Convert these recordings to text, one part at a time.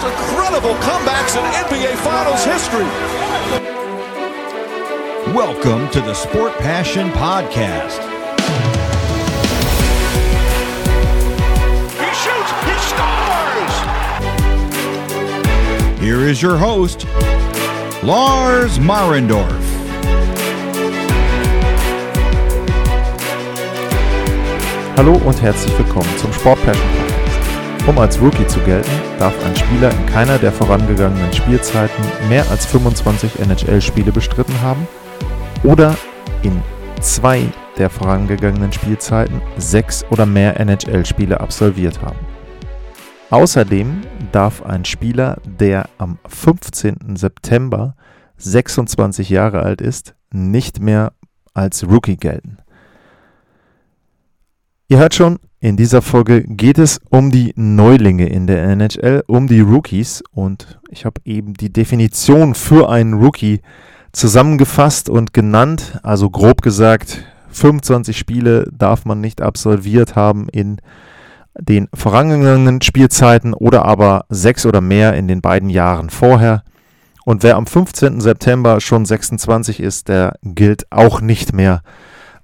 most incredible comebacks in NBA Finals history. Welcome to the Sport Passion Podcast. He shoots, he scores! Here is your host, Lars Marendorf. Hallo und herzlich willkommen zum Sport Passion Podcast. Um als Rookie zu gelten, darf ein Spieler in keiner der vorangegangenen Spielzeiten mehr als 25 NHL-Spiele bestritten haben oder in zwei der vorangegangenen Spielzeiten sechs oder mehr NHL-Spiele absolviert haben. Außerdem darf ein Spieler, der am 15. September 26 Jahre alt ist, nicht mehr als Rookie gelten. Ihr hört schon, in dieser Folge geht es um die Neulinge in der NHL, um die Rookies und ich habe eben die Definition für einen Rookie zusammengefasst und genannt, also grob gesagt, 25 Spiele darf man nicht absolviert haben in den vorangegangenen Spielzeiten oder aber sechs oder mehr in den beiden Jahren vorher. Und wer am 15. September schon 26 ist, der gilt auch nicht mehr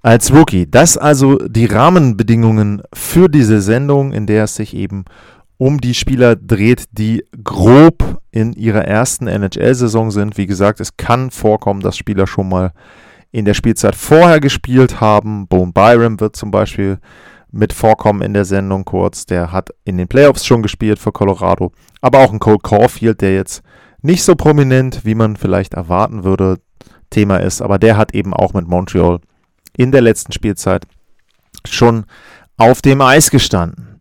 als Rookie. Das also die Rahmenbedingungen für diese Sendung, in der es sich eben um die Spieler dreht, die grob in ihrer ersten NHL-Saison sind. Wie gesagt, es kann vorkommen, dass Spieler schon mal in der Spielzeit vorher gespielt haben. Bone Byram wird zum Beispiel mit vorkommen in der Sendung kurz. Der hat in den Playoffs schon gespielt für Colorado. Aber auch ein Cole Caulfield, der jetzt nicht so prominent, wie man vielleicht erwarten würde, Thema ist. Aber der hat eben auch mit Montreal in der letzten Spielzeit schon auf dem Eis gestanden.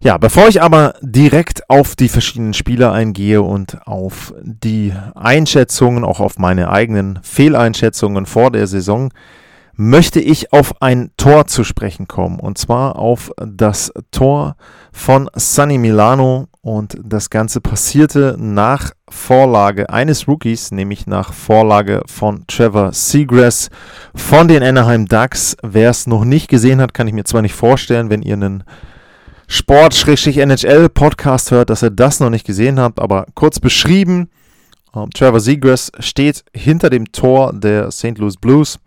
Ja, bevor ich aber direkt auf die verschiedenen Spieler eingehe und auf die Einschätzungen, auch auf meine eigenen Fehleinschätzungen vor der Saison, möchte ich auf ein Tor zu sprechen kommen. Und zwar auf das Tor von Sunny Milano. Und das Ganze passierte nach Vorlage eines Rookies, nämlich nach Vorlage von Trevor Seagrass von den Anaheim Ducks. Wer es noch nicht gesehen hat, kann ich mir zwar nicht vorstellen, wenn ihr einen Sport-NHL-Podcast hört, dass ihr das noch nicht gesehen habt, aber kurz beschrieben. Ähm, Trevor Seagrass steht hinter dem Tor der St. Louis Blues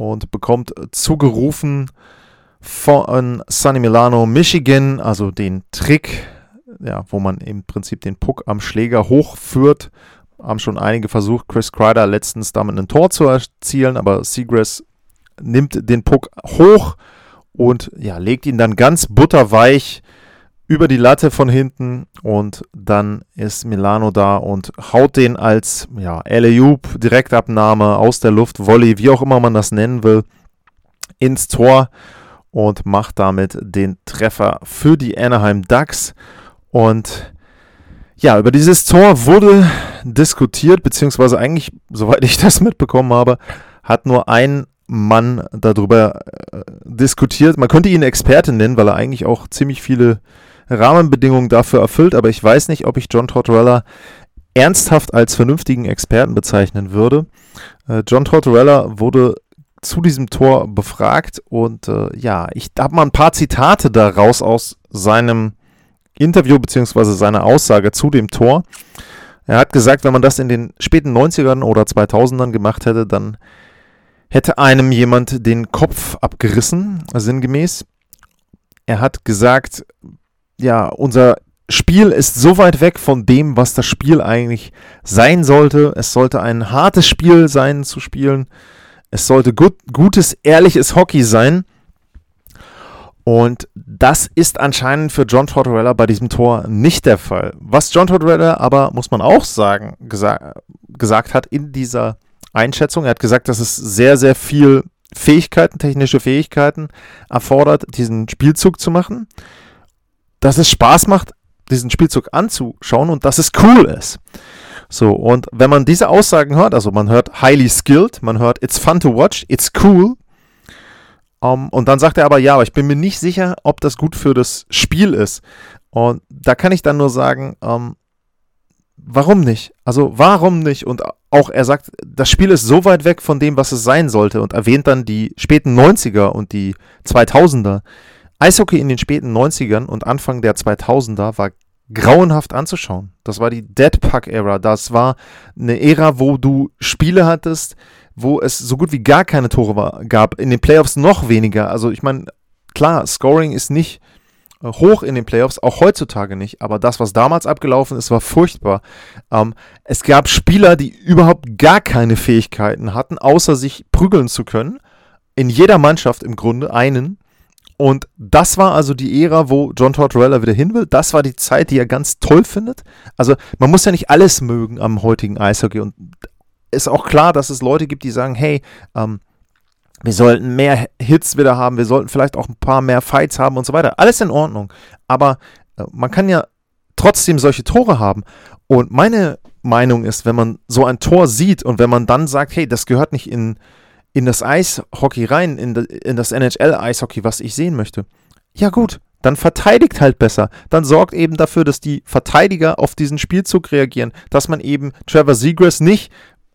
und bekommt zugerufen von Sunny Milano, Michigan, also den Trick, ja, wo man im Prinzip den Puck am Schläger hochführt. Haben schon einige versucht, Chris Kreider letztens damit ein Tor zu erzielen, aber Seagrass nimmt den Puck hoch und ja, legt ihn dann ganz butterweich über die Latte von hinten und dann ist Milano da und haut den als ja, Alley-Oop, Direktabnahme aus der Luft, Volley, wie auch immer man das nennen will, ins Tor und macht damit den Treffer für die Anaheim Ducks. Und ja, über dieses Tor wurde diskutiert, beziehungsweise eigentlich, soweit ich das mitbekommen habe, hat nur ein Mann darüber äh, diskutiert. Man könnte ihn Experte nennen, weil er eigentlich auch ziemlich viele Rahmenbedingungen dafür erfüllt, aber ich weiß nicht, ob ich John Tortorella ernsthaft als vernünftigen Experten bezeichnen würde. Äh, John Tortorella wurde zu diesem Tor befragt und äh, ja, ich habe mal ein paar Zitate daraus aus seinem Interview bzw. seiner Aussage zu dem Tor. Er hat gesagt, wenn man das in den späten 90ern oder 2000ern gemacht hätte, dann hätte einem jemand den Kopf abgerissen, sinngemäß. Er hat gesagt, ja, unser Spiel ist so weit weg von dem, was das Spiel eigentlich sein sollte. Es sollte ein hartes Spiel sein zu spielen. Es sollte gut, gutes, ehrliches Hockey sein. Und das ist anscheinend für John Tortorella bei diesem Tor nicht der Fall. Was John Tortorella aber, muss man auch sagen, gesa gesagt hat in dieser Einschätzung, er hat gesagt, dass es sehr, sehr viel Fähigkeiten, technische Fähigkeiten erfordert, diesen Spielzug zu machen dass es Spaß macht, diesen Spielzug anzuschauen und dass es cool ist. So, und wenn man diese Aussagen hört, also man hört highly skilled, man hört it's fun to watch, it's cool, um, und dann sagt er aber, ja, aber ich bin mir nicht sicher, ob das gut für das Spiel ist. Und da kann ich dann nur sagen, um, warum nicht? Also warum nicht? Und auch er sagt, das Spiel ist so weit weg von dem, was es sein sollte und erwähnt dann die späten 90er und die 2000er, Eishockey in den späten 90ern und Anfang der 2000er war grauenhaft anzuschauen. Das war die Dead Puck Era. Das war eine Ära, wo du Spiele hattest, wo es so gut wie gar keine Tore war, gab. In den Playoffs noch weniger. Also ich meine, klar, Scoring ist nicht äh, hoch in den Playoffs, auch heutzutage nicht. Aber das, was damals abgelaufen ist, war furchtbar. Ähm, es gab Spieler, die überhaupt gar keine Fähigkeiten hatten, außer sich prügeln zu können. In jeder Mannschaft im Grunde einen. Und das war also die Ära, wo John Tortorella wieder hin will. Das war die Zeit, die er ganz toll findet. Also man muss ja nicht alles mögen am heutigen Eishockey. Und ist auch klar, dass es Leute gibt, die sagen, hey, ähm, wir sollten mehr Hits wieder haben, wir sollten vielleicht auch ein paar mehr Fights haben und so weiter. Alles in Ordnung. Aber äh, man kann ja trotzdem solche Tore haben. Und meine Meinung ist, wenn man so ein Tor sieht und wenn man dann sagt, hey, das gehört nicht in in das Eishockey rein, in, das NHL-Eishockey, was ich sehen möchte. Ja gut, dann verteidigt halt besser. Dann sorgt eben dafür, dass die Verteidiger auf diesen Spielzug reagieren, dass man eben Trevor Seagrass nicht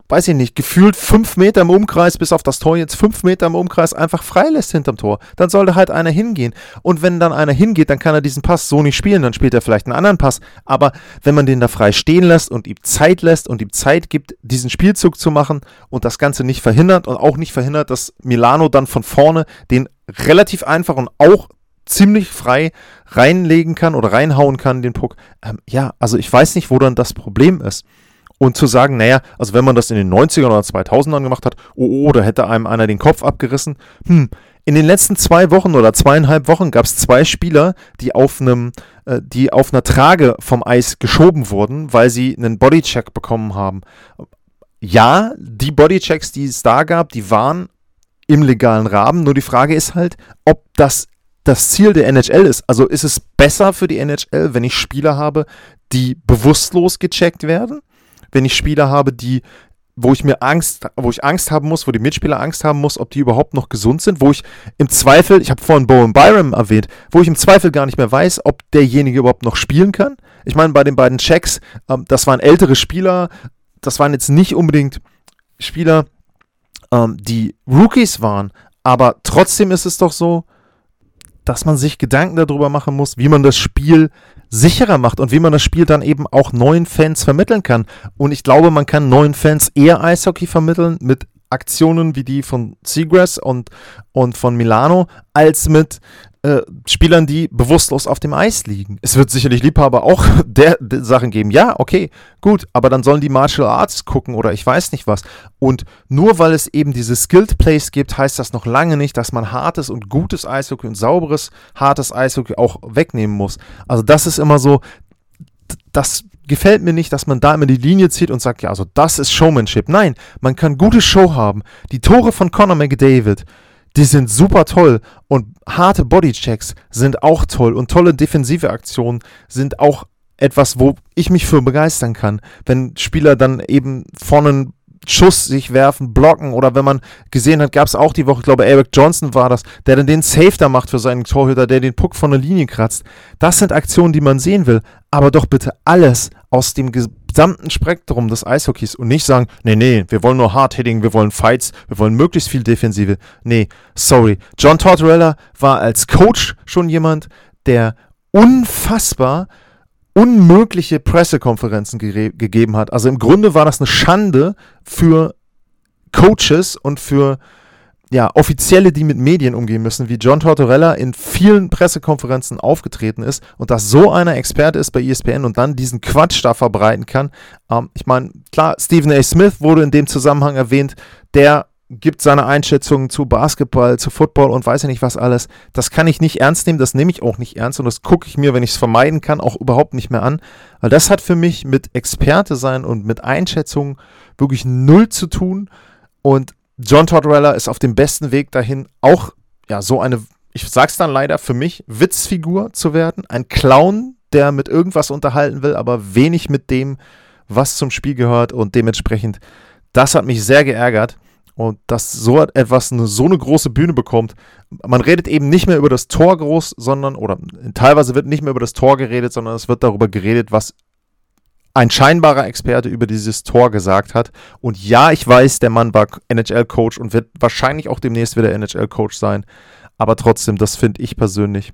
weiß ich nicht, gefühlt fünf Meter im Umkreis, bis auf das Tor jetzt fünf Meter im Umkreis einfach freilässt hinterm Tor. Dann sollte halt einer hingehen. Und wenn dann einer hingeht, dann kann er diesen Pass so nicht spielen, dann spielt er vielleicht einen anderen Pass. Aber wenn man den da frei stehen lässt und ihm Zeit lässt und ihm Zeit gibt, diesen Spielzug zu machen und das Ganze nicht verhindert und auch nicht verhindert, dass Milano dann von vorne den relativ einfach und auch ziemlich frei reinlegen kann oder reinhauen kann, den Puck. Ähm, ja, also ich weiß nicht, wo dann das Problem ist. Und zu sagen, naja, also wenn man das in den 90ern oder 2000ern gemacht hat, oh, oh, da hätte einem einer den Kopf abgerissen. Hm, in den letzten zwei Wochen oder zweieinhalb Wochen gab es zwei Spieler, die auf einem, äh, die auf einer Trage vom Eis geschoben wurden, weil sie einen Bodycheck bekommen haben. Ja, die Bodychecks, die es da gab, die waren im legalen Rahmen. Nur die Frage ist halt, ob das das Ziel der NHL ist. Also ist es besser für die NHL, wenn ich Spieler habe, die bewusstlos gecheckt werden? Wenn ich Spieler habe, die wo ich mir Angst, wo ich Angst haben muss, wo die Mitspieler Angst haben muss, ob die überhaupt noch gesund sind, wo ich im Zweifel, ich habe vorhin Bowen Byram erwähnt, wo ich im Zweifel gar nicht mehr weiß, ob derjenige überhaupt noch spielen kann. Ich meine, bei den beiden Checks, ähm, das waren ältere Spieler, das waren jetzt nicht unbedingt Spieler, ähm, die Rookies waren, aber trotzdem ist es doch so, dass man sich Gedanken darüber machen muss, wie man das Spiel sicherer macht und wie man das Spiel dann eben auch neuen Fans vermitteln kann. Und ich glaube, man kann neuen Fans eher Eishockey vermitteln mit Aktionen wie die von Seagrass und, und von Milano, als mit äh, Spielern, die bewusstlos auf dem Eis liegen. Es wird sicherlich Liebhaber auch der, der, Sachen geben. Ja, okay, gut, aber dann sollen die Martial Arts gucken oder ich weiß nicht was. Und nur weil es eben diese Skilled Plays gibt, heißt das noch lange nicht, dass man hartes und gutes Eishockey und sauberes, hartes Eishockey auch wegnehmen muss. Also das ist immer so, das gefällt mir nicht, dass man da immer die Linie zieht und sagt, ja, also das ist Showmanship. Nein, man kann gute Show haben. Die Tore von Conor McDavid, die sind super toll und harte Bodychecks sind auch toll und tolle defensive Aktionen sind auch etwas, wo ich mich für begeistern kann, wenn Spieler dann eben vorne einen Schuss sich werfen, blocken oder wenn man gesehen hat, gab es auch die Woche, ich glaube Eric Johnson war das, der dann den Safe da macht für seinen Torhüter, der den Puck von der Linie kratzt. Das sind Aktionen, die man sehen will, aber doch bitte alles aus dem gesamten Spektrum des Eishockeys und nicht sagen, nee, nee, wir wollen nur Hard-Hitting, wir wollen Fights, wir wollen möglichst viel Defensive. Nee, sorry. John Tortorella war als Coach schon jemand, der unfassbar unmögliche Pressekonferenzen ge gegeben hat. Also im Grunde war das eine Schande für Coaches und für ja, Offizielle, die mit Medien umgehen müssen, wie John Tortorella in vielen Pressekonferenzen aufgetreten ist und dass so einer Experte ist bei ESPN und dann diesen Quatsch da verbreiten kann. Ähm, ich meine, klar, Stephen A. Smith wurde in dem Zusammenhang erwähnt, der gibt seine Einschätzungen zu Basketball, zu Football und weiß ja nicht was alles. Das kann ich nicht ernst nehmen, das nehme ich auch nicht ernst und das gucke ich mir, wenn ich es vermeiden kann, auch überhaupt nicht mehr an. Weil das hat für mich mit Experte sein und mit Einschätzungen wirklich null zu tun. Und John Tortorella ist auf dem besten Weg dahin, auch ja so eine, ich sag's dann leider für mich, Witzfigur zu werden. Ein Clown, der mit irgendwas unterhalten will, aber wenig mit dem, was zum Spiel gehört und dementsprechend, das hat mich sehr geärgert. Und dass so etwas eine, so eine große Bühne bekommt. Man redet eben nicht mehr über das Tor groß, sondern, oder teilweise wird nicht mehr über das Tor geredet, sondern es wird darüber geredet, was ein scheinbarer Experte über dieses Tor gesagt hat. Und ja, ich weiß, der Mann war NHL-Coach und wird wahrscheinlich auch demnächst wieder NHL-Coach sein. Aber trotzdem, das finde ich persönlich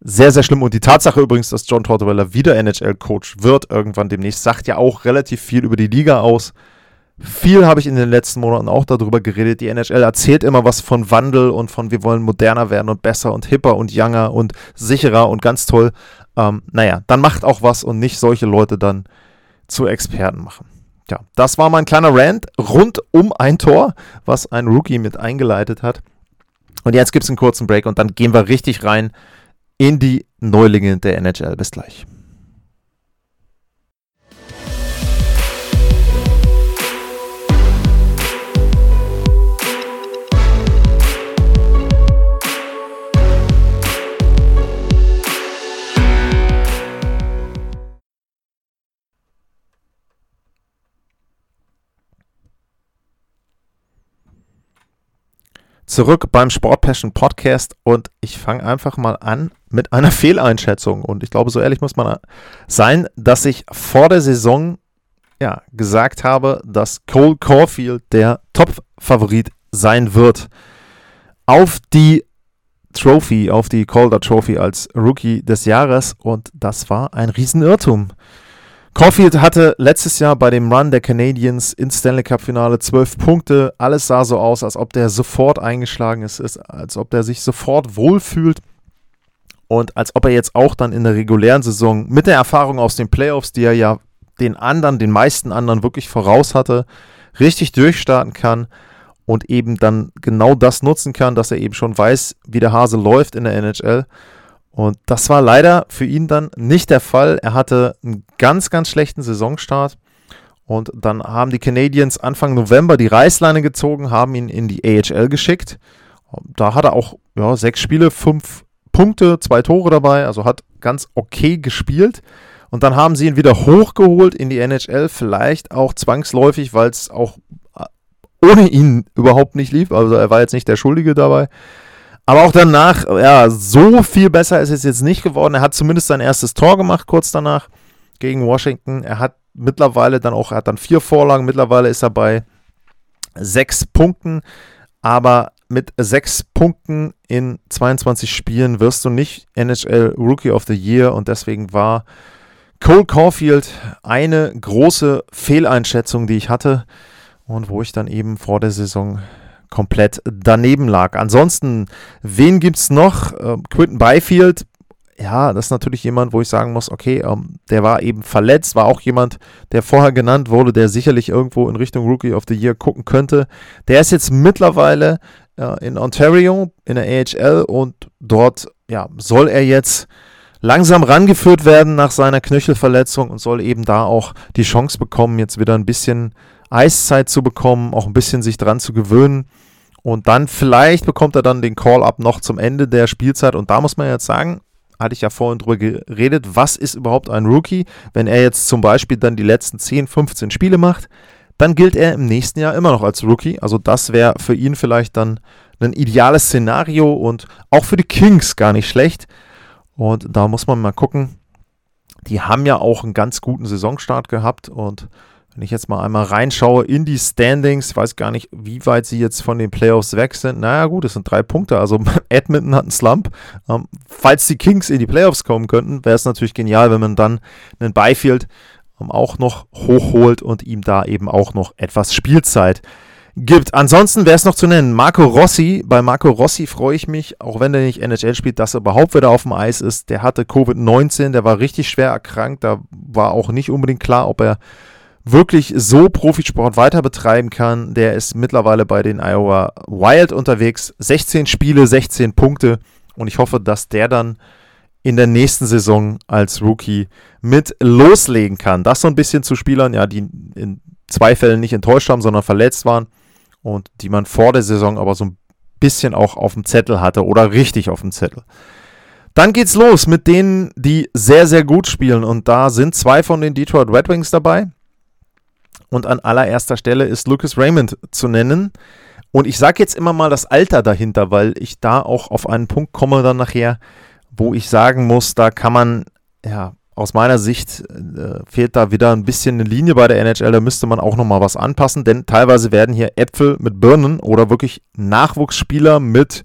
sehr, sehr schlimm. Und die Tatsache übrigens, dass John Tortorella wieder NHL-Coach wird, irgendwann demnächst, sagt ja auch relativ viel über die Liga aus. Viel habe ich in den letzten Monaten auch darüber geredet. Die NHL erzählt immer was von Wandel und von wir wollen moderner werden und besser und hipper und younger und sicherer und ganz toll. Ähm, naja, dann macht auch was und nicht solche Leute dann zu Experten machen. Ja, das war mein kleiner Rant rund um ein Tor, was ein Rookie mit eingeleitet hat. Und jetzt gibt es einen kurzen Break und dann gehen wir richtig rein in die Neulinge der NHL. Bis gleich. Zurück beim Sport Passion Podcast und ich fange einfach mal an mit einer Fehleinschätzung. Und ich glaube, so ehrlich muss man sein, dass ich vor der Saison ja, gesagt habe, dass Cole Caulfield der Top-Favorit sein wird auf die Trophy, auf die Calder Trophy als Rookie des Jahres. Und das war ein Riesenirrtum. Caulfield hatte letztes Jahr bei dem Run der Canadiens ins Stanley Cup Finale zwölf Punkte. Alles sah so aus, als ob der sofort eingeschlagen ist, als ob der sich sofort wohlfühlt und als ob er jetzt auch dann in der regulären Saison mit der Erfahrung aus den Playoffs, die er ja den anderen, den meisten anderen wirklich voraus hatte, richtig durchstarten kann und eben dann genau das nutzen kann, dass er eben schon weiß, wie der Hase läuft in der NHL und das war leider für ihn dann nicht der Fall. Er hatte einen ganz, ganz schlechten Saisonstart. Und dann haben die Canadiens Anfang November die Reißleine gezogen, haben ihn in die AHL geschickt. Da hat er auch ja, sechs Spiele, fünf Punkte, zwei Tore dabei, also hat ganz okay gespielt. Und dann haben sie ihn wieder hochgeholt in die NHL, vielleicht auch zwangsläufig, weil es auch äh, ohne ihn überhaupt nicht lief. Also er war jetzt nicht der Schuldige dabei. Aber auch danach, ja, so viel besser ist es jetzt nicht geworden. Er hat zumindest sein erstes Tor gemacht kurz danach gegen Washington. Er hat mittlerweile dann auch, er hat dann vier Vorlagen. Mittlerweile ist er bei sechs Punkten. Aber mit sechs Punkten in 22 Spielen wirst du nicht NHL Rookie of the Year und deswegen war Cole Caulfield eine große Fehleinschätzung, die ich hatte und wo ich dann eben vor der Saison komplett daneben lag. Ansonsten, wen gibt es noch? Äh, Quinton Byfield, ja, das ist natürlich jemand, wo ich sagen muss, okay, ähm, der war eben verletzt, war auch jemand, der vorher genannt wurde, der sicherlich irgendwo in Richtung Rookie of the Year gucken könnte. Der ist jetzt mittlerweile äh, in Ontario in der AHL und dort ja, soll er jetzt langsam rangeführt werden nach seiner Knöchelverletzung und soll eben da auch die Chance bekommen, jetzt wieder ein bisschen Eiszeit zu bekommen, auch ein bisschen sich dran zu gewöhnen. Und dann vielleicht bekommt er dann den Call-up noch zum Ende der Spielzeit. Und da muss man jetzt sagen, hatte ich ja vorhin drüber geredet, was ist überhaupt ein Rookie? Wenn er jetzt zum Beispiel dann die letzten 10, 15 Spiele macht, dann gilt er im nächsten Jahr immer noch als Rookie. Also das wäre für ihn vielleicht dann ein ideales Szenario und auch für die Kings gar nicht schlecht. Und da muss man mal gucken. Die haben ja auch einen ganz guten Saisonstart gehabt und wenn ich jetzt mal einmal reinschaue in die Standings, ich weiß gar nicht, wie weit sie jetzt von den Playoffs weg sind. Naja, gut, es sind drei Punkte. Also Edmonton hat einen Slump. Ähm, falls die Kings in die Playoffs kommen könnten, wäre es natürlich genial, wenn man dann einen Byfield ähm, auch noch hochholt und ihm da eben auch noch etwas Spielzeit gibt. Ansonsten wäre es noch zu nennen, Marco Rossi. Bei Marco Rossi freue ich mich, auch wenn er nicht NHL spielt, dass er überhaupt wieder auf dem Eis ist. Der hatte Covid-19, der war richtig schwer erkrankt. Da war auch nicht unbedingt klar, ob er wirklich so Profisport weiter betreiben kann. Der ist mittlerweile bei den Iowa Wild unterwegs. 16 Spiele, 16 Punkte. Und ich hoffe, dass der dann in der nächsten Saison als Rookie mit loslegen kann. Das so ein bisschen zu Spielern, ja, die in zwei Fällen nicht enttäuscht haben, sondern verletzt waren und die man vor der Saison aber so ein bisschen auch auf dem Zettel hatte oder richtig auf dem Zettel. Dann geht's los mit denen, die sehr, sehr gut spielen. Und da sind zwei von den Detroit Red Wings dabei. Und an allererster Stelle ist Lucas Raymond zu nennen. Und ich sage jetzt immer mal das Alter dahinter, weil ich da auch auf einen Punkt komme dann nachher, wo ich sagen muss, da kann man, ja, aus meiner Sicht äh, fehlt da wieder ein bisschen eine Linie bei der NHL, da müsste man auch nochmal was anpassen, denn teilweise werden hier Äpfel mit Birnen oder wirklich Nachwuchsspieler mit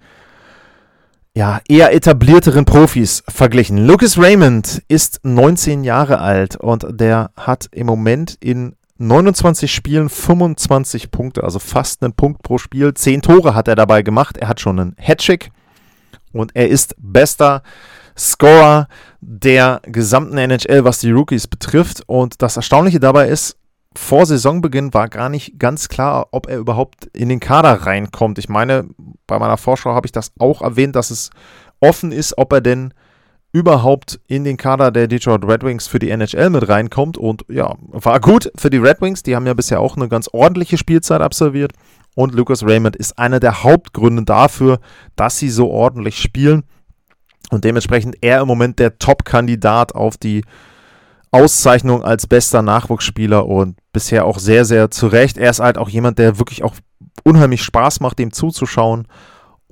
ja, eher etablierteren Profis verglichen. Lucas Raymond ist 19 Jahre alt und der hat im Moment in 29 Spielen 25 Punkte, also fast einen Punkt pro Spiel. 10 Tore hat er dabei gemacht. Er hat schon einen Hattrick und er ist bester Scorer der gesamten NHL, was die Rookies betrifft. Und das Erstaunliche dabei ist, vor Saisonbeginn war gar nicht ganz klar, ob er überhaupt in den Kader reinkommt. Ich meine, bei meiner Vorschau habe ich das auch erwähnt, dass es offen ist, ob er denn überhaupt in den Kader der Detroit Red Wings für die NHL mit reinkommt. Und ja, war gut für die Red Wings. Die haben ja bisher auch eine ganz ordentliche Spielzeit absolviert. Und Lucas Raymond ist einer der Hauptgründe dafür, dass sie so ordentlich spielen. Und dementsprechend er im Moment der Top-Kandidat auf die Auszeichnung als bester Nachwuchsspieler und bisher auch sehr, sehr zurecht. Er ist halt auch jemand, der wirklich auch unheimlich Spaß macht, dem zuzuschauen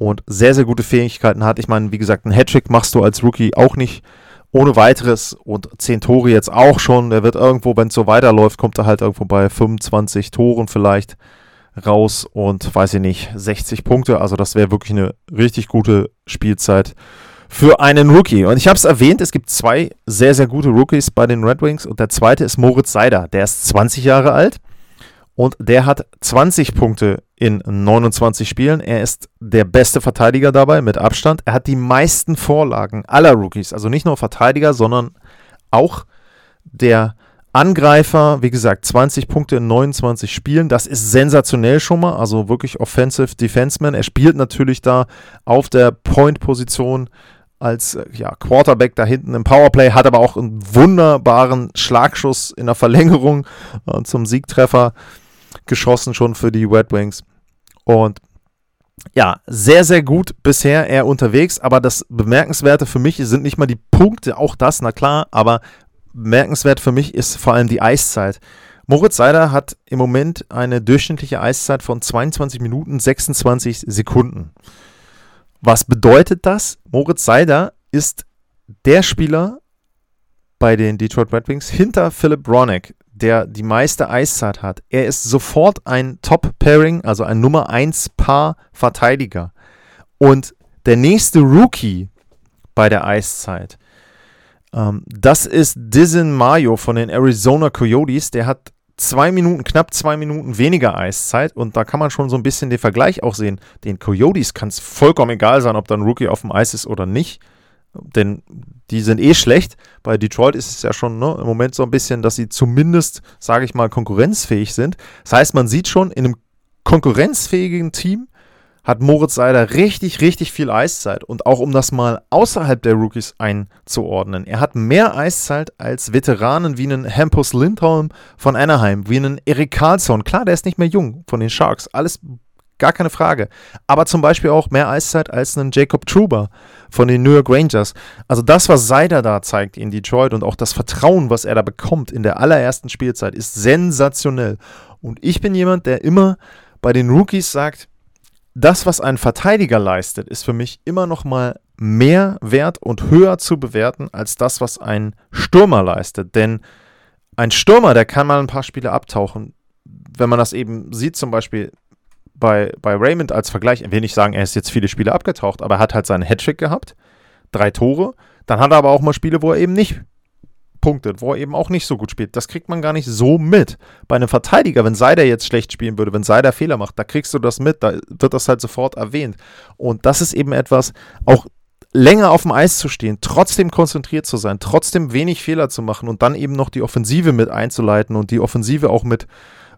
und sehr, sehr gute Fähigkeiten hat. Ich meine, wie gesagt, einen Hattrick machst du als Rookie auch nicht ohne weiteres und 10 Tore jetzt auch schon. Der wird irgendwo, wenn es so weiterläuft, kommt er halt irgendwo bei 25 Toren vielleicht raus und weiß ich nicht, 60 Punkte. Also das wäre wirklich eine richtig gute Spielzeit für einen Rookie. Und ich habe es erwähnt, es gibt zwei sehr, sehr gute Rookies bei den Red Wings. Und der zweite ist Moritz Seider. Der ist 20 Jahre alt und der hat 20 Punkte in 29 Spielen. Er ist der beste Verteidiger dabei mit Abstand. Er hat die meisten Vorlagen aller Rookies. Also nicht nur Verteidiger, sondern auch der Angreifer, wie gesagt, 20 Punkte in 29 Spielen, das ist sensationell schon mal, also wirklich Offensive Defenseman. Er spielt natürlich da auf der Point-Position als äh, ja, Quarterback da hinten im Powerplay, hat aber auch einen wunderbaren Schlagschuss in der Verlängerung äh, zum Siegtreffer geschossen schon für die Red Wings. Und ja, sehr, sehr gut bisher er unterwegs, aber das Bemerkenswerte für mich sind nicht mal die Punkte, auch das, na klar, aber bemerkenswert für mich ist vor allem die Eiszeit. Moritz Seider hat im Moment eine durchschnittliche Eiszeit von 22 Minuten 26 Sekunden. Was bedeutet das? Moritz Seider ist der Spieler bei den Detroit Red Wings hinter Philip Bronick, der die meiste Eiszeit hat. Er ist sofort ein Top-Pairing, also ein Nummer 1 Paar Verteidiger. Und der nächste Rookie bei der Eiszeit, ähm, das ist Dizin Mayo von den Arizona Coyotes. Der hat zwei Minuten, knapp zwei Minuten weniger Eiszeit und da kann man schon so ein bisschen den Vergleich auch sehen. Den Coyotes kann es vollkommen egal sein, ob da ein Rookie auf dem Eis ist oder nicht, denn die sind eh schlecht. Bei Detroit ist es ja schon ne, im Moment so ein bisschen, dass sie zumindest, sage ich mal, konkurrenzfähig sind. Das heißt, man sieht schon in einem konkurrenzfähigen Team hat Moritz Seider richtig, richtig viel Eiszeit. Und auch um das mal außerhalb der Rookies einzuordnen. Er hat mehr Eiszeit als Veteranen wie einen Hampus Lindholm von Anaheim, wie einen Erik Karlsson. Klar, der ist nicht mehr jung von den Sharks. Alles gar keine Frage. Aber zum Beispiel auch mehr Eiszeit als einen Jacob Truber von den New York Rangers. Also das, was Seider da zeigt in Detroit und auch das Vertrauen, was er da bekommt in der allerersten Spielzeit, ist sensationell. Und ich bin jemand, der immer bei den Rookies sagt, das, was ein Verteidiger leistet, ist für mich immer noch mal mehr wert und höher zu bewerten als das, was ein Stürmer leistet. Denn ein Stürmer, der kann mal ein paar Spiele abtauchen. Wenn man das eben sieht, zum Beispiel bei, bei Raymond als Vergleich, ich will nicht sagen, er ist jetzt viele Spiele abgetaucht, aber er hat halt seinen Hattrick gehabt, drei Tore. Dann hat er aber auch mal Spiele, wo er eben nicht punktet, wo er eben auch nicht so gut spielt. Das kriegt man gar nicht so mit. Bei einem Verteidiger, wenn Seider jetzt schlecht spielen würde, wenn Seider Fehler macht, da kriegst du das mit, da wird das halt sofort erwähnt. Und das ist eben etwas, auch länger auf dem Eis zu stehen, trotzdem konzentriert zu sein, trotzdem wenig Fehler zu machen und dann eben noch die Offensive mit einzuleiten und die Offensive auch mit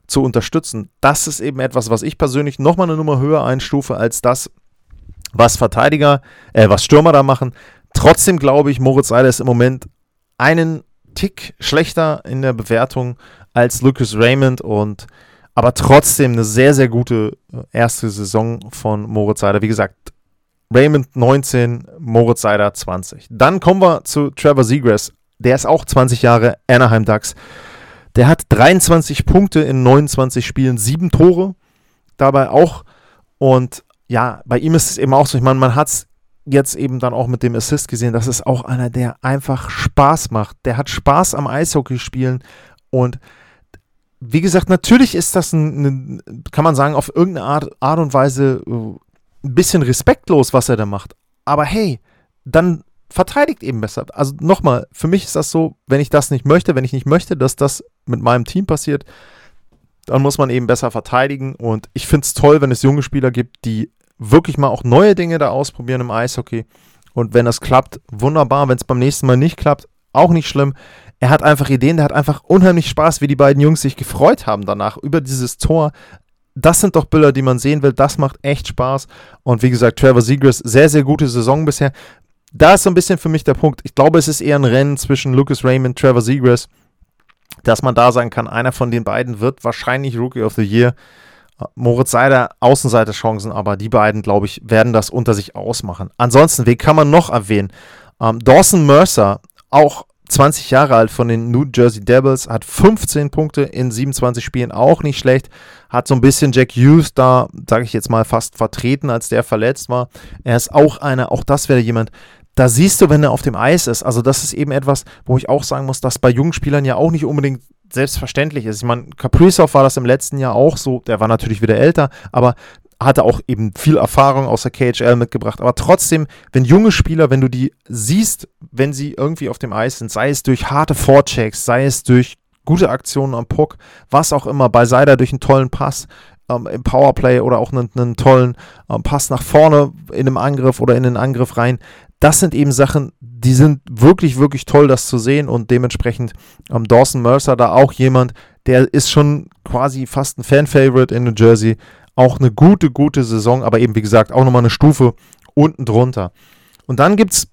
zu unterstützen. Das ist eben etwas, was ich persönlich nochmal eine Nummer höher einstufe als das, was Verteidiger, äh, was Stürmer da machen. Trotzdem glaube ich, Moritz Seider ist im Moment einen Tick schlechter in der Bewertung als Lucas Raymond und aber trotzdem eine sehr, sehr gute äh, erste Saison von Moritz Seider. Wie gesagt, Raymond 19, Moritz Seider 20. Dann kommen wir zu Trevor Seagrass. Der ist auch 20 Jahre Anaheim Ducks. Der hat 23 Punkte in 29 Spielen, 7 Tore dabei auch. Und ja, bei ihm ist es eben auch so, ich meine, man hat es jetzt eben dann auch mit dem Assist gesehen, das ist auch einer, der einfach Spaß macht. Der hat Spaß am Eishockey spielen und wie gesagt, natürlich ist das ein, ein, kann man sagen, auf irgendeine Art, Art und Weise äh, ein bisschen respektlos, was er da macht. aber hey, dann verteidigt eben besser. Also nochmal, für mich ist das so, wenn ich das nicht möchte, wenn ich nicht möchte, dass das mit meinem Team passiert, dann muss man eben besser verteidigen. Und ich finde es toll, wenn es junge Spieler gibt, die wirklich mal auch neue Dinge da ausprobieren im Eishockey. Und wenn das klappt, wunderbar. Wenn es beim nächsten Mal nicht klappt, auch nicht schlimm. Er hat einfach Ideen, der hat einfach unheimlich Spaß, wie die beiden Jungs sich gefreut haben danach über dieses Tor. Das sind doch Bilder, die man sehen will. Das macht echt Spaß. Und wie gesagt, Trevor Zegras, sehr, sehr gute Saison bisher. Da ist so ein bisschen für mich der Punkt. Ich glaube, es ist eher ein Rennen zwischen Lucas Raymond, Trevor Zegras dass man da sagen kann, einer von den beiden wird wahrscheinlich Rookie of the Year. Moritz Seider, Außenseiterchancen, aber die beiden, glaube ich, werden das unter sich ausmachen. Ansonsten, wen kann man noch erwähnen? Ähm, Dawson Mercer, auch 20 Jahre alt von den New Jersey Devils, hat 15 Punkte in 27 Spielen, auch nicht schlecht. Hat so ein bisschen Jack Hughes da, sage ich jetzt mal, fast vertreten, als der verletzt war. Er ist auch einer, auch das wäre jemand, da siehst du, wenn er auf dem Eis ist. Also, das ist eben etwas, wo ich auch sagen muss, dass bei jungen Spielern ja auch nicht unbedingt selbstverständlich ist. Ich meine, Kaprizov war das im letzten Jahr auch so. Der war natürlich wieder älter, aber hatte auch eben viel Erfahrung aus der KHL mitgebracht. Aber trotzdem, wenn junge Spieler, wenn du die siehst, wenn sie irgendwie auf dem Eis sind, sei es durch harte Vorchecks, sei es durch gute Aktionen am Puck, was auch immer, bei Seider durch einen tollen Pass, ähm, im Powerplay oder auch einen, einen tollen ähm, Pass nach vorne in einem Angriff oder in den Angriff rein, das sind eben Sachen, die sind wirklich, wirklich toll, das zu sehen und dementsprechend ähm, Dawson Mercer da auch jemand, der ist schon quasi fast ein Fan-Favorite in New Jersey. Auch eine gute, gute Saison, aber eben wie gesagt auch nochmal eine Stufe unten drunter. Und dann gibt es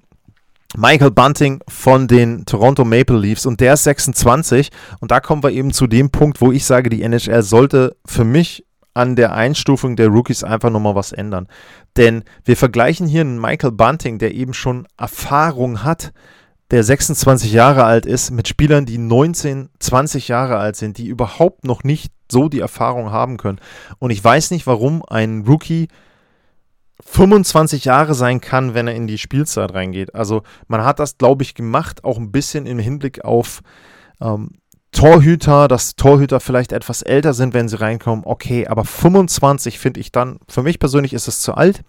Michael Bunting von den Toronto Maple Leafs und der ist 26 und da kommen wir eben zu dem Punkt, wo ich sage, die NHL sollte für mich an der Einstufung der Rookies einfach nochmal was ändern. Denn wir vergleichen hier einen Michael Bunting, der eben schon Erfahrung hat, der 26 Jahre alt ist, mit Spielern, die 19, 20 Jahre alt sind, die überhaupt noch nicht so die Erfahrung haben können. Und ich weiß nicht, warum ein Rookie 25 Jahre sein kann, wenn er in die Spielzeit reingeht. Also man hat das, glaube ich, gemacht, auch ein bisschen im Hinblick auf ähm, Torhüter, dass Torhüter vielleicht etwas älter sind, wenn sie reinkommen, okay, aber 25 finde ich dann, für mich persönlich ist es zu alt.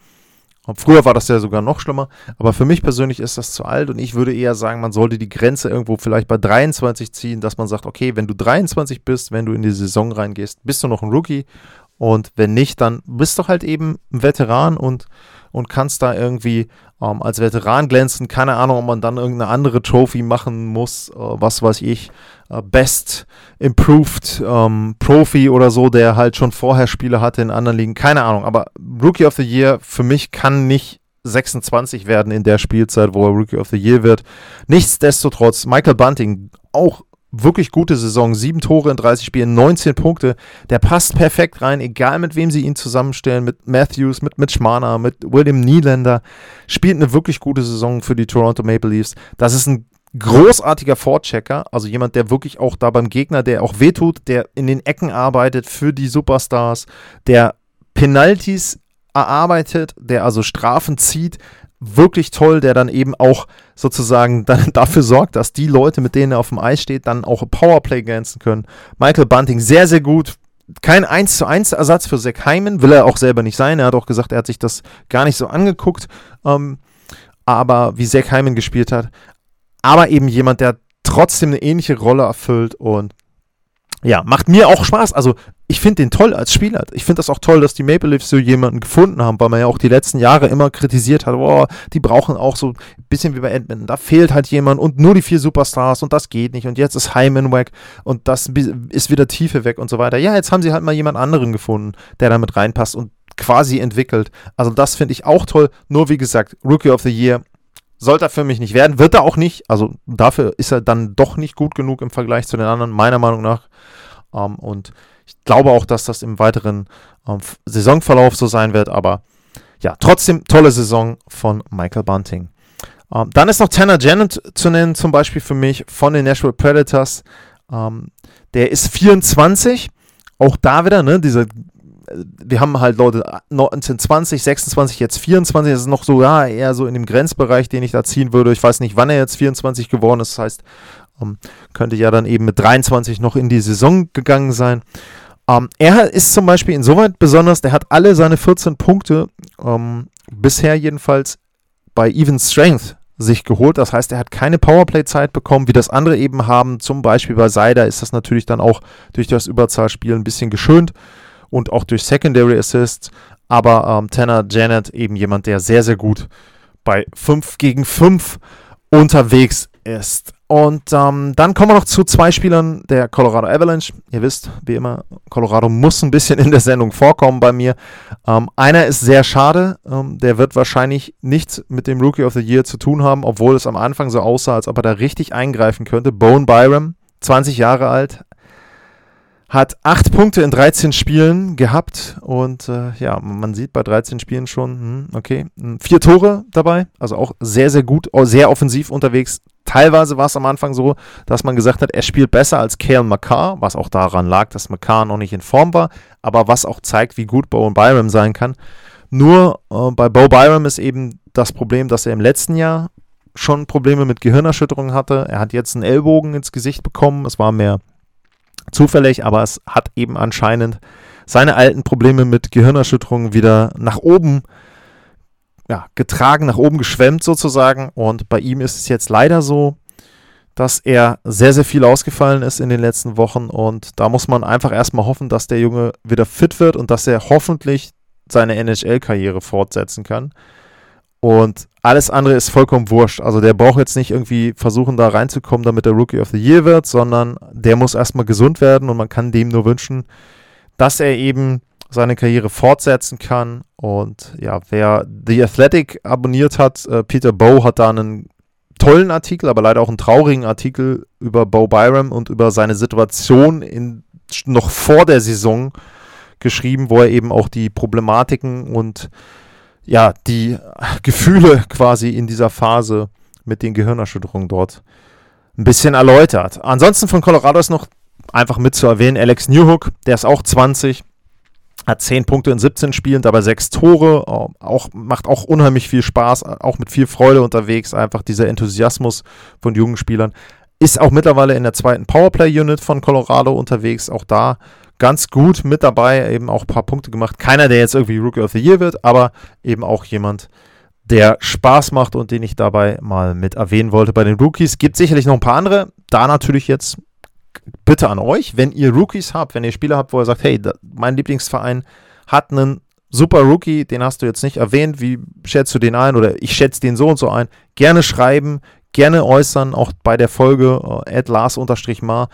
Früher war das ja sogar noch schlimmer, aber für mich persönlich ist das zu alt und ich würde eher sagen, man sollte die Grenze irgendwo vielleicht bei 23 ziehen, dass man sagt, okay, wenn du 23 bist, wenn du in die Saison reingehst, bist du noch ein Rookie und wenn nicht, dann bist du halt eben ein Veteran und und kannst da irgendwie ähm, als Veteran glänzen. Keine Ahnung, ob man dann irgendeine andere Trophy machen muss, äh, was weiß ich, äh, Best Improved ähm, Profi oder so, der halt schon vorher Spiele hatte in anderen Ligen. Keine Ahnung, aber Rookie of the Year für mich kann nicht 26 werden in der Spielzeit, wo er Rookie of the Year wird. Nichtsdestotrotz, Michael Bunting, auch wirklich gute Saison. Sieben Tore in 30 Spielen, 19 Punkte. Der passt perfekt rein, egal mit wem sie ihn zusammenstellen. Mit Matthews, mit Mitch Marner, mit William Nylander. Spielt eine wirklich gute Saison für die Toronto Maple Leafs. Das ist ein großartiger Vorchecker, also jemand, der wirklich auch da beim Gegner, der auch wehtut, der in den Ecken arbeitet für die Superstars, der Penalties erarbeitet, der also Strafen zieht, wirklich toll, der dann eben auch sozusagen dann dafür sorgt, dass die Leute, mit denen er auf dem Eis steht, dann auch Powerplay glänzen können. Michael Bunting, sehr, sehr gut. Kein 1 zu 1 Ersatz für Zach Hyman, will er auch selber nicht sein. Er hat auch gesagt, er hat sich das gar nicht so angeguckt, ähm, aber wie Zach Hyman gespielt hat. Aber eben jemand, der trotzdem eine ähnliche Rolle erfüllt und ja, macht mir auch Spaß. Also ich finde den toll als Spieler. Ich finde das auch toll, dass die Maple Leafs so jemanden gefunden haben, weil man ja auch die letzten Jahre immer kritisiert hat, boah, die brauchen auch so ein bisschen wie bei Edmonton. Da fehlt halt jemand und nur die vier Superstars und das geht nicht. Und jetzt ist Hyman weg und das ist wieder Tiefe weg und so weiter. Ja, jetzt haben sie halt mal jemand anderen gefunden, der damit reinpasst und quasi entwickelt. Also das finde ich auch toll. Nur wie gesagt, Rookie of the Year sollte er für mich nicht werden, wird er auch nicht. Also dafür ist er dann doch nicht gut genug im Vergleich zu den anderen, meiner Meinung nach. Ähm, und ich glaube auch, dass das im weiteren ähm, Saisonverlauf so sein wird, aber ja, trotzdem tolle Saison von Michael Bunting. Ähm, dann ist noch Tanner Janet zu nennen, zum Beispiel für mich von den Nashville Predators. Ähm, der ist 24. Auch da wieder, ne, diese wir haben halt Leute 19, 20, 26, jetzt 24. Das ist noch so, ja, eher so in dem Grenzbereich, den ich da ziehen würde. Ich weiß nicht, wann er jetzt 24 geworden ist. Das heißt, ähm, könnte ja dann eben mit 23 noch in die Saison gegangen sein. Ähm, er ist zum Beispiel insoweit besonders, der hat alle seine 14 Punkte ähm, bisher jedenfalls bei Even Strength sich geholt. Das heißt, er hat keine Powerplay-Zeit bekommen, wie das andere eben haben. Zum Beispiel bei Seider ist das natürlich dann auch durch das Überzahlspiel ein bisschen geschönt und auch durch Secondary Assists. Aber ähm, Tanner Janet eben jemand, der sehr, sehr gut bei 5 gegen 5 unterwegs ist. Und ähm, dann kommen wir noch zu zwei Spielern der Colorado Avalanche. Ihr wisst, wie immer, Colorado muss ein bisschen in der Sendung vorkommen bei mir. Ähm, einer ist sehr schade. Ähm, der wird wahrscheinlich nichts mit dem Rookie of the Year zu tun haben, obwohl es am Anfang so aussah, als ob er da richtig eingreifen könnte. Bone Byram, 20 Jahre alt, hat 8 Punkte in 13 Spielen gehabt und äh, ja, man sieht bei 13 Spielen schon, hm, okay, hm, vier Tore dabei, also auch sehr, sehr gut, sehr offensiv unterwegs. Teilweise war es am Anfang so, dass man gesagt hat, er spielt besser als Kale McCarr, was auch daran lag, dass McCarr noch nicht in Form war, aber was auch zeigt, wie gut Bowen Byram sein kann. Nur äh, bei Bo Byram ist eben das Problem, dass er im letzten Jahr schon Probleme mit Gehirnerschütterungen hatte. Er hat jetzt einen Ellbogen ins Gesicht bekommen. Es war mehr zufällig, aber es hat eben anscheinend seine alten Probleme mit Gehirnerschütterungen wieder nach oben ja, getragen, nach oben geschwemmt sozusagen. Und bei ihm ist es jetzt leider so, dass er sehr, sehr viel ausgefallen ist in den letzten Wochen. Und da muss man einfach erstmal hoffen, dass der Junge wieder fit wird und dass er hoffentlich seine NHL-Karriere fortsetzen kann. Und alles andere ist vollkommen wurscht. Also der braucht jetzt nicht irgendwie versuchen, da reinzukommen, damit er Rookie of the Year wird, sondern der muss erstmal gesund werden und man kann dem nur wünschen, dass er eben seine Karriere fortsetzen kann. Und ja, wer The Athletic abonniert hat, äh, Peter Bow hat da einen tollen Artikel, aber leider auch einen traurigen Artikel über Bo Byram und über seine Situation in, noch vor der Saison geschrieben, wo er eben auch die Problematiken und ja, die Gefühle quasi in dieser Phase mit den Gehirnerschütterungen dort ein bisschen erläutert. Ansonsten von Colorado ist noch einfach mit zu erwähnen, Alex Newhook, der ist auch 20, hat 10 Punkte in 17 Spielen, dabei 6 Tore, auch, macht auch unheimlich viel Spaß, auch mit viel Freude unterwegs, einfach dieser Enthusiasmus von jungen Spielern. Ist auch mittlerweile in der zweiten Powerplay-Unit von Colorado unterwegs, auch da ganz gut mit dabei, eben auch ein paar Punkte gemacht. Keiner, der jetzt irgendwie Rookie of the Year wird, aber eben auch jemand, der Spaß macht und den ich dabei mal mit erwähnen wollte bei den Rookies. Gibt sicherlich noch ein paar andere. Da natürlich jetzt bitte an euch, wenn ihr Rookies habt, wenn ihr Spieler habt, wo ihr sagt, hey, mein Lieblingsverein hat einen super Rookie, den hast du jetzt nicht erwähnt, wie schätzt du den ein oder ich schätze den so und so ein, gerne schreiben, gerne äußern, auch bei der Folge äh, Lars-Mar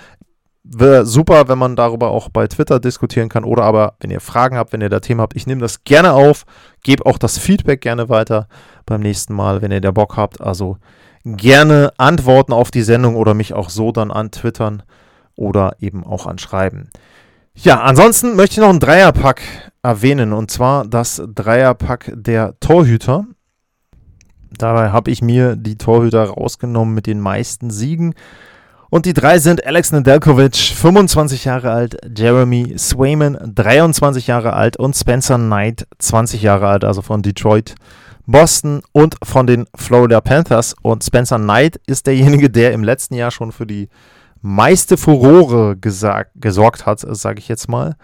wäre super, wenn man darüber auch bei Twitter diskutieren kann. Oder aber, wenn ihr Fragen habt, wenn ihr da Themen habt, ich nehme das gerne auf, gebe auch das Feedback gerne weiter beim nächsten Mal, wenn ihr da Bock habt. Also gerne antworten auf die Sendung oder mich auch so dann antwittern oder eben auch anschreiben. Ja, ansonsten möchte ich noch einen Dreierpack erwähnen und zwar das Dreierpack der Torhüter. Dabei habe ich mir die Torhüter rausgenommen mit den meisten Siegen. Und die drei sind Alex Nedeljkovic, 25 Jahre alt, Jeremy Swayman, 23 Jahre alt und Spencer Knight, 20 Jahre alt, also von Detroit, Boston und von den Florida Panthers. Und Spencer Knight ist derjenige, der im letzten Jahr schon für die meiste Furore gesorgt hat, sage ich jetzt mal.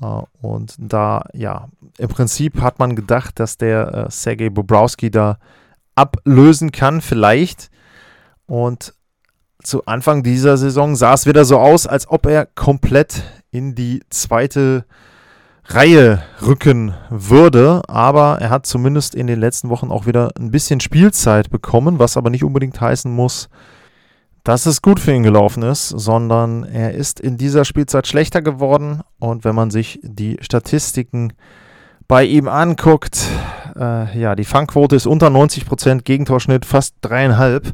Äh, und da, ja, im Prinzip hat man gedacht, dass der äh, Sergei Bobrowski da ablösen kann, vielleicht. Und zu Anfang dieser Saison sah es wieder so aus, als ob er komplett in die zweite Reihe rücken würde. Aber er hat zumindest in den letzten Wochen auch wieder ein bisschen Spielzeit bekommen, was aber nicht unbedingt heißen muss, dass es gut für ihn gelaufen ist, sondern er ist in dieser Spielzeit schlechter geworden. Und wenn man sich die Statistiken bei ihm anguckt, äh, ja, die Fangquote ist unter 90%, Gegentorschnitt fast dreieinhalb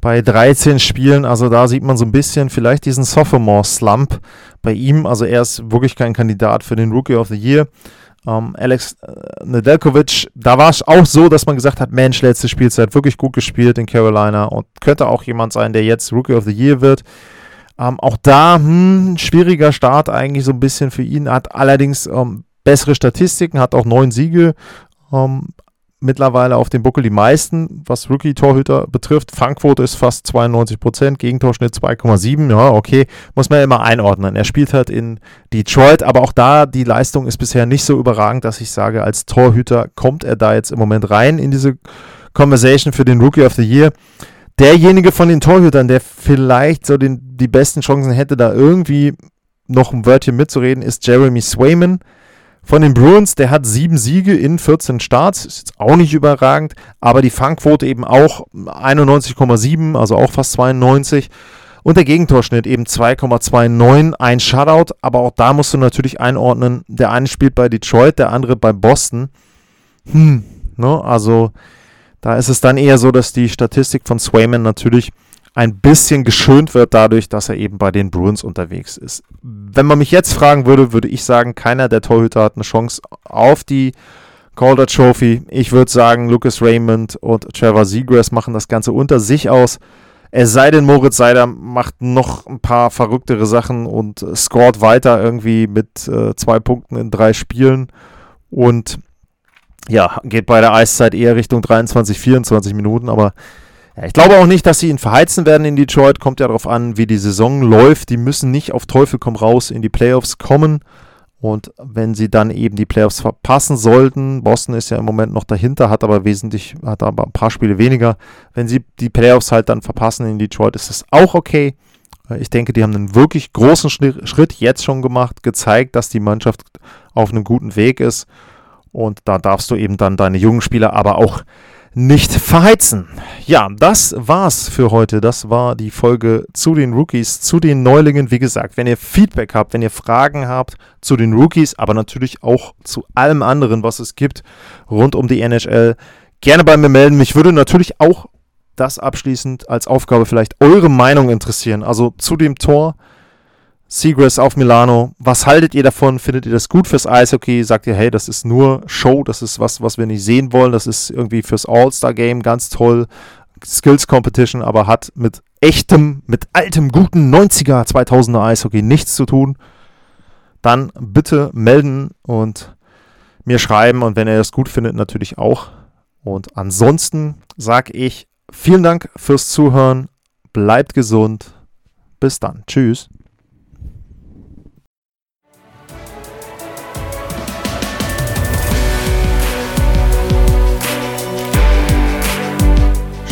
bei 13 Spielen. Also da sieht man so ein bisschen vielleicht diesen Sophomore-Slump bei ihm. Also er ist wirklich kein Kandidat für den Rookie of the Year. Ähm, Alex äh, Nedeljkovic, da war es auch so, dass man gesagt hat, Mensch, letzte Spielzeit wirklich gut gespielt in Carolina und könnte auch jemand sein, der jetzt Rookie of the Year wird. Ähm, auch da, hm, schwieriger Start eigentlich so ein bisschen für ihn, hat allerdings ähm, bessere Statistiken, hat auch neun Siege, ähm, mittlerweile auf dem Buckel die meisten, was Rookie-Torhüter betrifft. Fangquote ist fast 92 Prozent, Gegentorschnitt 2,7. Ja, okay, muss man ja immer einordnen. Er spielt halt in Detroit, aber auch da die Leistung ist bisher nicht so überragend, dass ich sage, als Torhüter kommt er da jetzt im Moment rein in diese Conversation für den Rookie of the Year. Derjenige von den Torhütern, der vielleicht so den, die besten Chancen hätte, da irgendwie noch ein Wörtchen mitzureden, ist Jeremy Swayman von den Bruins. Der hat sieben Siege in 14 Starts, ist jetzt auch nicht überragend, aber die Fangquote eben auch 91,7, also auch fast 92. Und der Gegentorschnitt eben 2,29, ein Shutout, aber auch da musst du natürlich einordnen, der eine spielt bei Detroit, der andere bei Boston. Hm, ne, also da ist es dann eher so, dass die Statistik von Swayman natürlich ein bisschen geschönt wird dadurch, dass er eben bei den Bruins unterwegs ist. Wenn man mich jetzt fragen würde, würde ich sagen, keiner der Torhüter hat eine Chance auf die Calder Trophy. Ich würde sagen, Lucas Raymond und Trevor Seagrass machen das Ganze unter sich aus. Es sei denn, Moritz Seider macht noch ein paar verrücktere Sachen und scored weiter irgendwie mit äh, zwei Punkten in drei Spielen und ja, geht bei der Eiszeit eher Richtung 23, 24 Minuten, aber ja, ich glaube auch nicht, dass sie ihn verheizen werden in Detroit. Kommt ja darauf an, wie die Saison läuft. Die müssen nicht auf Teufel komm raus in die Playoffs kommen. Und wenn sie dann eben die Playoffs verpassen sollten, Boston ist ja im Moment noch dahinter, hat aber wesentlich, hat aber ein paar Spiele weniger. Wenn sie die Playoffs halt dann verpassen in Detroit, ist das auch okay. Ich denke, die haben einen wirklich großen Schritt jetzt schon gemacht, gezeigt, dass die Mannschaft auf einem guten Weg ist. Und da darfst du eben dann deine jungen Spieler aber auch nicht verheizen. Ja, das war's für heute. Das war die Folge zu den Rookies, zu den Neulingen. Wie gesagt, wenn ihr Feedback habt, wenn ihr Fragen habt zu den Rookies, aber natürlich auch zu allem anderen, was es gibt rund um die NHL, gerne bei mir melden. Mich würde natürlich auch das abschließend als Aufgabe vielleicht eure Meinung interessieren. Also zu dem Tor Seagrass auf Milano. Was haltet ihr davon? Findet ihr das gut fürs Eishockey? Sagt ihr, hey, das ist nur Show, das ist was, was wir nicht sehen wollen, das ist irgendwie fürs All-Star-Game ganz toll. Skills Competition, aber hat mit echtem, mit altem, guten 90er, 2000er Eishockey nichts zu tun. Dann bitte melden und mir schreiben und wenn ihr das gut findet, natürlich auch. Und ansonsten sage ich vielen Dank fürs Zuhören. Bleibt gesund. Bis dann. Tschüss.